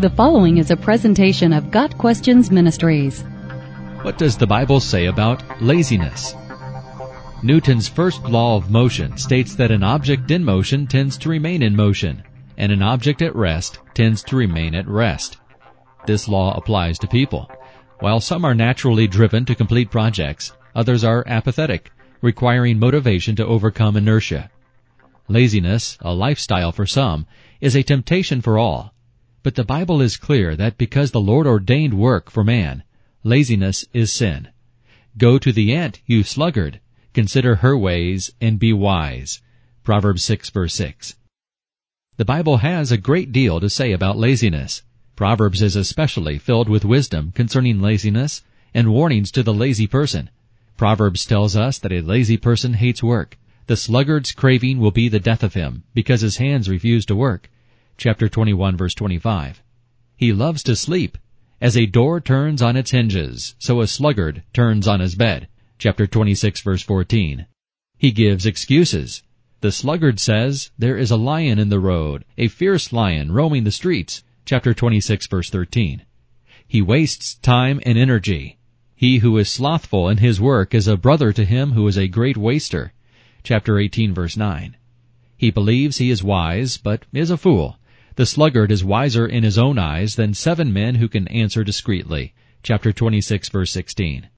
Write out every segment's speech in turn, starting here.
The following is a presentation of Got Questions Ministries. What does the Bible say about laziness? Newton's first law of motion states that an object in motion tends to remain in motion, and an object at rest tends to remain at rest. This law applies to people. While some are naturally driven to complete projects, others are apathetic, requiring motivation to overcome inertia. Laziness, a lifestyle for some, is a temptation for all. But the Bible is clear that because the Lord ordained work for man, laziness is sin. Go to the ant, you sluggard. Consider her ways and be wise. Proverbs 6 verse 6. The Bible has a great deal to say about laziness. Proverbs is especially filled with wisdom concerning laziness and warnings to the lazy person. Proverbs tells us that a lazy person hates work. The sluggard's craving will be the death of him, because his hands refuse to work. Chapter 21 verse 25. He loves to sleep. As a door turns on its hinges, so a sluggard turns on his bed. Chapter 26 verse 14. He gives excuses. The sluggard says, there is a lion in the road, a fierce lion roaming the streets. Chapter 26 verse 13. He wastes time and energy. He who is slothful in his work is a brother to him who is a great waster chapter 18 verse 9. He believes he is wise, but is a fool. The sluggard is wiser in his own eyes than seven men who can answer discreetly. Chapter 26 verse 16.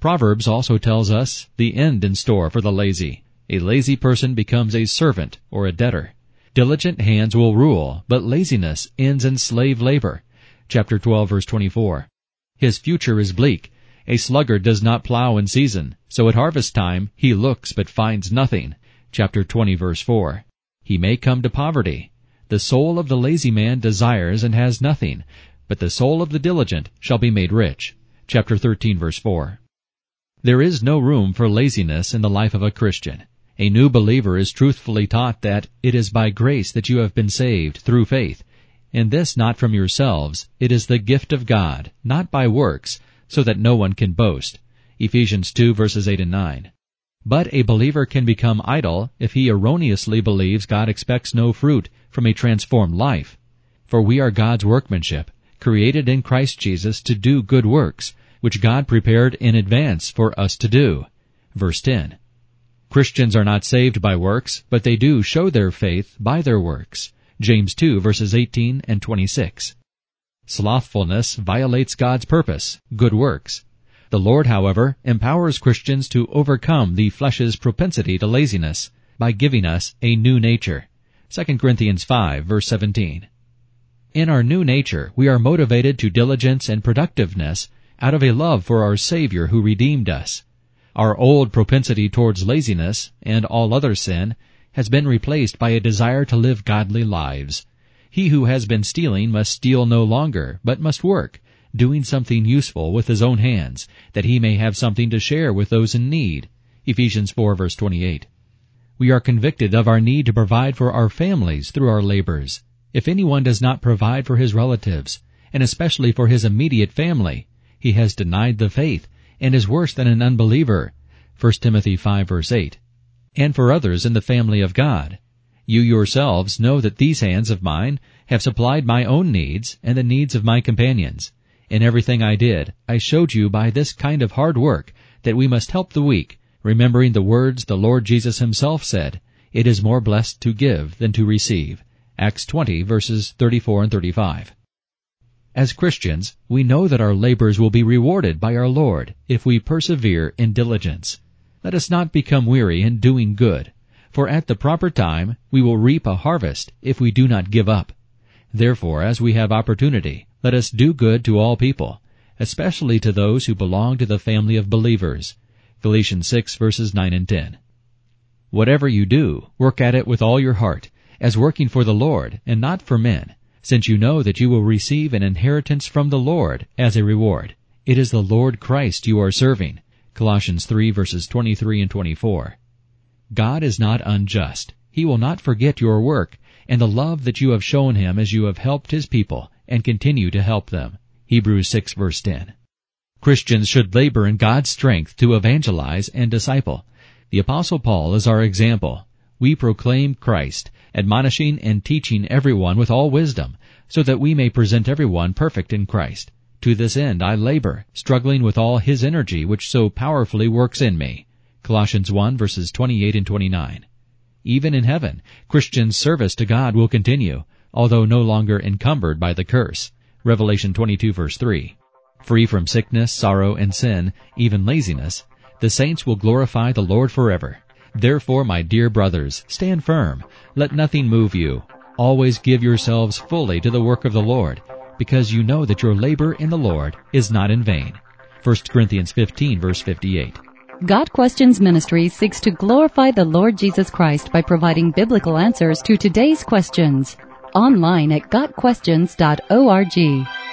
Proverbs also tells us the end in store for the lazy. A lazy person becomes a servant or a debtor. Diligent hands will rule, but laziness ends in slave labor. Chapter 12 verse 24. His future is bleak. A sluggard does not plow in season, so at harvest time he looks but finds nothing. Chapter 20 verse 4. He may come to poverty. The soul of the lazy man desires and has nothing, but the soul of the diligent shall be made rich. Chapter 13 verse 4. There is no room for laziness in the life of a Christian. A new believer is truthfully taught that it is by grace that you have been saved through faith, and this not from yourselves, it is the gift of God, not by works, so that no one can boast. Ephesians 2 verses 8 and 9. But a believer can become idle if he erroneously believes God expects no fruit from a transformed life. For we are God's workmanship, created in Christ Jesus to do good works, which God prepared in advance for us to do. Verse 10. Christians are not saved by works, but they do show their faith by their works. James 2 verses 18 and 26. Slothfulness violates God's purpose, good works. The Lord, however, empowers Christians to overcome the flesh's propensity to laziness by giving us a new nature. 2 Corinthians 5 verse 17. In our new nature, we are motivated to diligence and productiveness out of a love for our Savior who redeemed us. Our old propensity towards laziness and all other sin has been replaced by a desire to live godly lives. He who has been stealing must steal no longer, but must work, doing something useful with his own hands, that he may have something to share with those in need. Ephesians 4 verse 28. We are convicted of our need to provide for our families through our labors. If anyone does not provide for his relatives, and especially for his immediate family, he has denied the faith and is worse than an unbeliever. 1 Timothy 5 verse 8. And for others in the family of God. You yourselves know that these hands of mine have supplied my own needs and the needs of my companions. In everything I did, I showed you by this kind of hard work that we must help the weak, remembering the words the Lord Jesus himself said, it is more blessed to give than to receive. Acts 20 verses 34 and 35. As Christians, we know that our labors will be rewarded by our Lord if we persevere in diligence. Let us not become weary in doing good, for at the proper time we will reap a harvest if we do not give up. Therefore, as we have opportunity, let us do good to all people, especially to those who belong to the family of believers. Galatians 6 verses 9 and 10. Whatever you do, work at it with all your heart, as working for the Lord and not for men, since you know that you will receive an inheritance from the Lord as a reward. It is the Lord Christ you are serving. Colossians 3 verses 23 and 24. God is not unjust. He will not forget your work and the love that you have shown him as you have helped his people and continue to help them. Hebrews 6 verse 10. Christians should labor in God's strength to evangelize and disciple. The apostle Paul is our example. We proclaim Christ, admonishing and teaching everyone with all wisdom, so that we may present everyone perfect in Christ. To this end I labor, struggling with all his energy which so powerfully works in me. Colossians 1 verses 28 and 29. Even in heaven, Christians' service to God will continue, although no longer encumbered by the curse. Revelation 22 verse 3. Free from sickness, sorrow, and sin, even laziness, the saints will glorify the Lord forever. Therefore, my dear brothers, stand firm. Let nothing move you. Always give yourselves fully to the work of the Lord, because you know that your labor in the Lord is not in vain. 1 Corinthians 15 verse 58. Got Questions Ministry seeks to glorify the Lord Jesus Christ by providing biblical answers to today's questions. Online at GotQuestions.org.